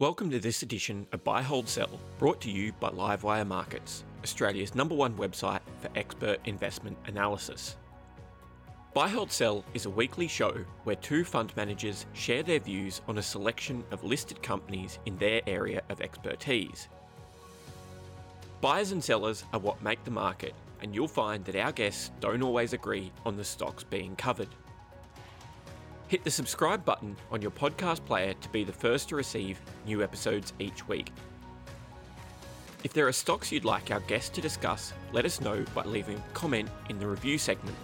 Welcome to this edition of Buy Hold Sell, brought to you by Livewire Markets, Australia's number one website for expert investment analysis. Buy Hold Sell is a weekly show where two fund managers share their views on a selection of listed companies in their area of expertise. Buyers and sellers are what make the market, and you'll find that our guests don't always agree on the stocks being covered. Hit the subscribe button on your podcast player to be the first to receive new episodes each week. If there are stocks you'd like our guests to discuss, let us know by leaving a comment in the review segment.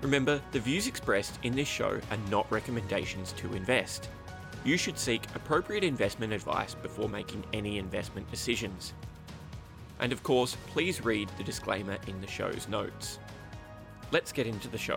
Remember, the views expressed in this show are not recommendations to invest. You should seek appropriate investment advice before making any investment decisions. And of course, please read the disclaimer in the show's notes. Let's get into the show.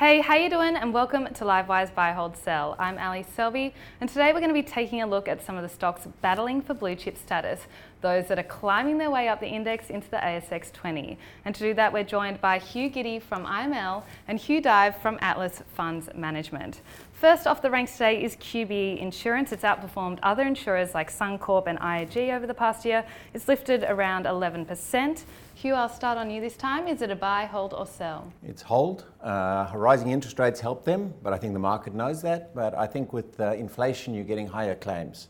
Hey, how you doing? And welcome to Livewire's Buy Hold Sell. I'm Ally Selby, and today we're going to be taking a look at some of the stocks battling for blue chip status, those that are climbing their way up the index into the ASX 20. And to do that, we're joined by Hugh Giddy from IML and Hugh Dive from Atlas Funds Management. First off the ranks today is QBE Insurance. It's outperformed other insurers like Suncorp and IAG over the past year. It's lifted around 11%. Hugh, I'll start on you this time. Is it a buy, hold, or sell? It's hold. Uh, rising interest rates help them, but I think the market knows that. But I think with uh, inflation, you're getting higher claims.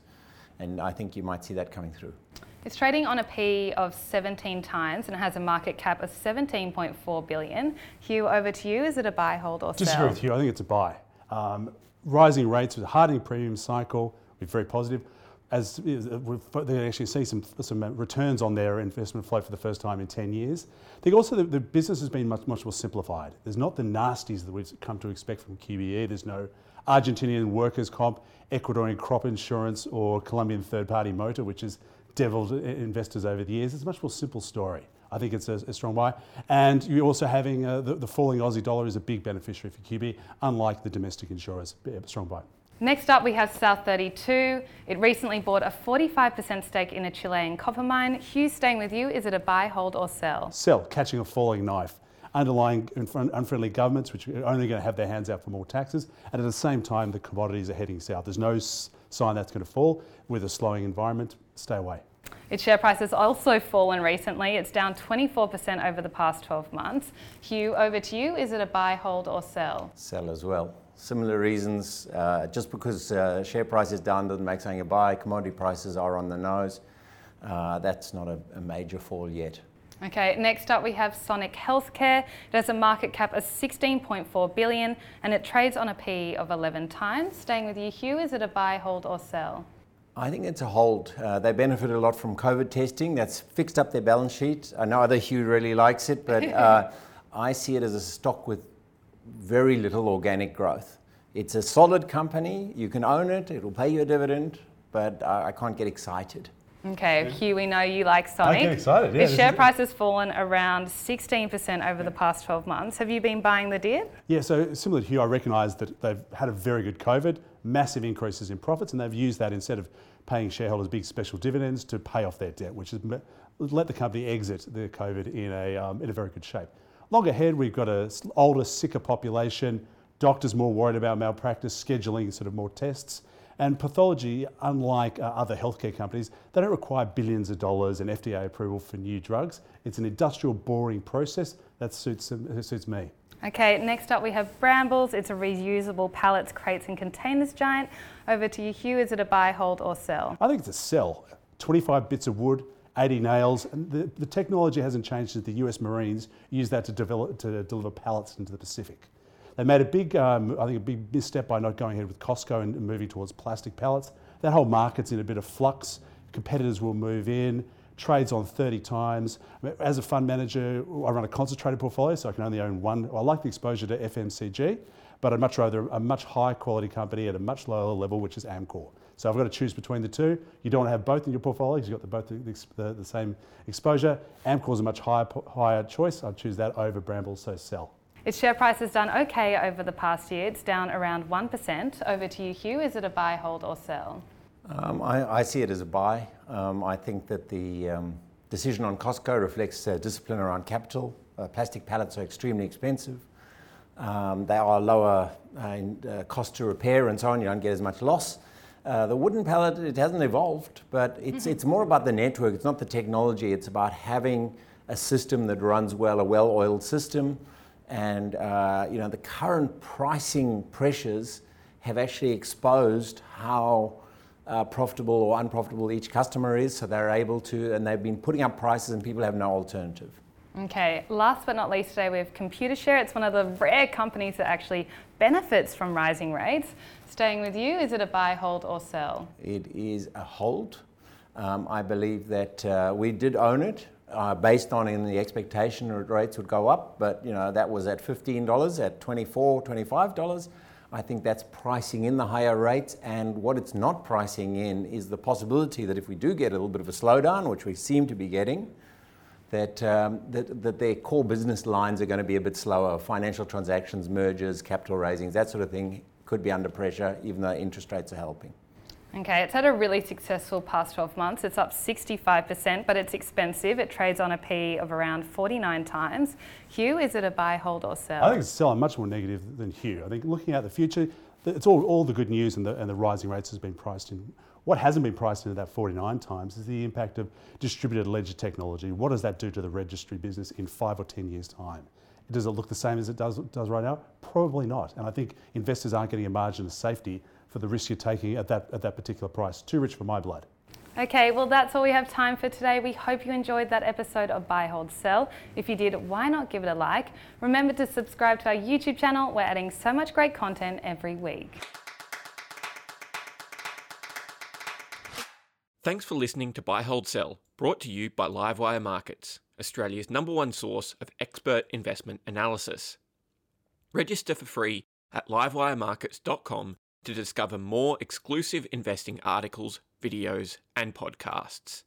And I think you might see that coming through. It's trading on a P of 17 times and it has a market cap of 17.4 billion. Hugh, over to you. Is it a buy, hold, or Disagree sell? with you. I think it's a buy. Um, rising rates with a hardening premium cycle, we're very positive. As is- uh, they actually see some some returns on their investment flow for the first time in 10 years. I think also the, the business has been much much more simplified. There's not the nasties that we've come to expect from QBE. There's no Argentinian workers' comp, Ecuadorian crop insurance, or Colombian third-party motor, which has deviled investors over the years. It's a much more simple story. I think it's a, a strong buy. And you're also having uh, the, the falling Aussie dollar is a big beneficiary for QB, unlike the domestic insurers. Strong buy. Next up, we have South 32. It recently bought a 45% stake in a Chilean copper mine. Hugh, staying with you, is it a buy, hold, or sell? Sell, catching a falling knife. Underlying unfriendly governments, which are only going to have their hands out for more taxes, and at the same time, the commodities are heading south. There's no sign that's going to fall. With a slowing environment, stay away. Its share price has also fallen recently. It's down 24% over the past 12 months. Hugh, over to you. Is it a buy, hold, or sell? Sell as well. Similar reasons. Uh, just because uh, share price is down doesn't make something a buy. Commodity prices are on the nose. Uh, that's not a, a major fall yet. Okay, next up we have Sonic Healthcare. It has a market cap of 16.4 billion and it trades on a P of 11 times. Staying with you, Hugh, is it a buy, hold, or sell? I think it's a hold. Uh, they benefited a lot from COVID testing. That's fixed up their balance sheet. I know other Hugh really likes it, but uh, I see it as a stock with very little organic growth. It's a solid company. You can own it. It'll pay you a dividend, but I, I can't get excited. Okay, Hugh, we know you like Sonic. get excited, yeah, this share price has fallen around 16% over the past 12 months. Have you been buying the dip? Yeah, so similar to Hugh, I recognise that they've had a very good COVID, massive increases in profits, and they've used that instead of paying shareholders big special dividends to pay off their debt, which has let the company exit the COVID in a, um, in a very good shape. Long ahead, we've got an older, sicker population, doctors more worried about malpractice, scheduling sort of more tests. And pathology, unlike uh, other healthcare companies, they don't require billions of dollars and FDA approval for new drugs. It's an industrial, boring process that suits, that suits me. Okay, next up we have Brambles. It's a reusable pallets, crates, and containers giant. Over to you, Hugh. Is it a buy, hold, or sell? I think it's a sell. 25 bits of wood, 80 nails, and the, the technology hasn't changed since the US Marines used that to, develop, to deliver pallets into the Pacific. They made a big, um, I think, a big misstep by not going ahead with Costco and moving towards plastic pallets. That whole market's in a bit of flux. Competitors will move in. Trades on 30 times. As a fund manager, I run a concentrated portfolio, so I can only own one. I like the exposure to FMCG, but I'd much rather a much higher quality company at a much lower level, which is Amcor. So I've got to choose between the two. You don't want to have both in your portfolio because you've got the, both the, the, the same exposure. Amcor's a much higher, higher choice. I'd choose that over Bramble, so sell. Its share price has done okay over the past year. It's down around 1%. Over to you, Hugh. Is it a buy, hold, or sell? Um, I, I, see it as a buy. Um, I think that the um, decision on Costco reflects uh, discipline around capital. Uh, plastic pallets are extremely expensive. Um, they are lower uh, in uh, cost to repair and so on. You don't get as much loss. Uh, the wooden pallet, it hasn't evolved, but it's, mm-hmm. it's more about the network. It's not the technology. It's about having a system that runs well, a well-oiled system. And uh, you know, the current pricing pressures have actually exposed how uh, profitable or unprofitable each customer is. So they're able to, and they've been putting up prices and people have no alternative. Okay, last but not least today we have Computershare. It's one of the rare companies that actually benefits from rising rates. Staying with you, is it a buy, hold, or sell? It is a hold. Um, I believe that uh, we did own it uh, based on in the expectation that rates would go up, but you know that was at $15, at $24, $25. I think that's pricing in the higher rates, and what it's not pricing in is the possibility that if we do get a little bit of a slowdown, which we seem to be getting, that, um, that, that their core business lines are going to be a bit slower. Financial transactions, mergers, capital raisings, that sort of thing could be under pressure, even though interest rates are helping. Okay, it's had a really successful past 12 months. It's up 65%, but it's expensive. It trades on a P of around 49 times. Hugh, is it a buy, hold, or sell? I think it's selling much more negative than Hugh. I think looking at the future, it's all, all the good news and the, and the rising rates has been priced in. What hasn't been priced into that 49 times is the impact of distributed ledger technology. What does that do to the registry business in five or 10 years' time? Does it look the same as it does, does right now? Probably not. And I think investors aren't getting a margin of safety for the risk you're taking at that, at that particular price. Too rich for my blood. Okay, well, that's all we have time for today. We hope you enjoyed that episode of Buy, Hold, Sell. If you did, why not give it a like? Remember to subscribe to our YouTube channel. We're adding so much great content every week. Thanks for listening to Buy, Hold, Sell, brought to you by Livewire Markets, Australia's number one source of expert investment analysis. Register for free at livewiremarkets.com to discover more exclusive investing articles, videos, and podcasts.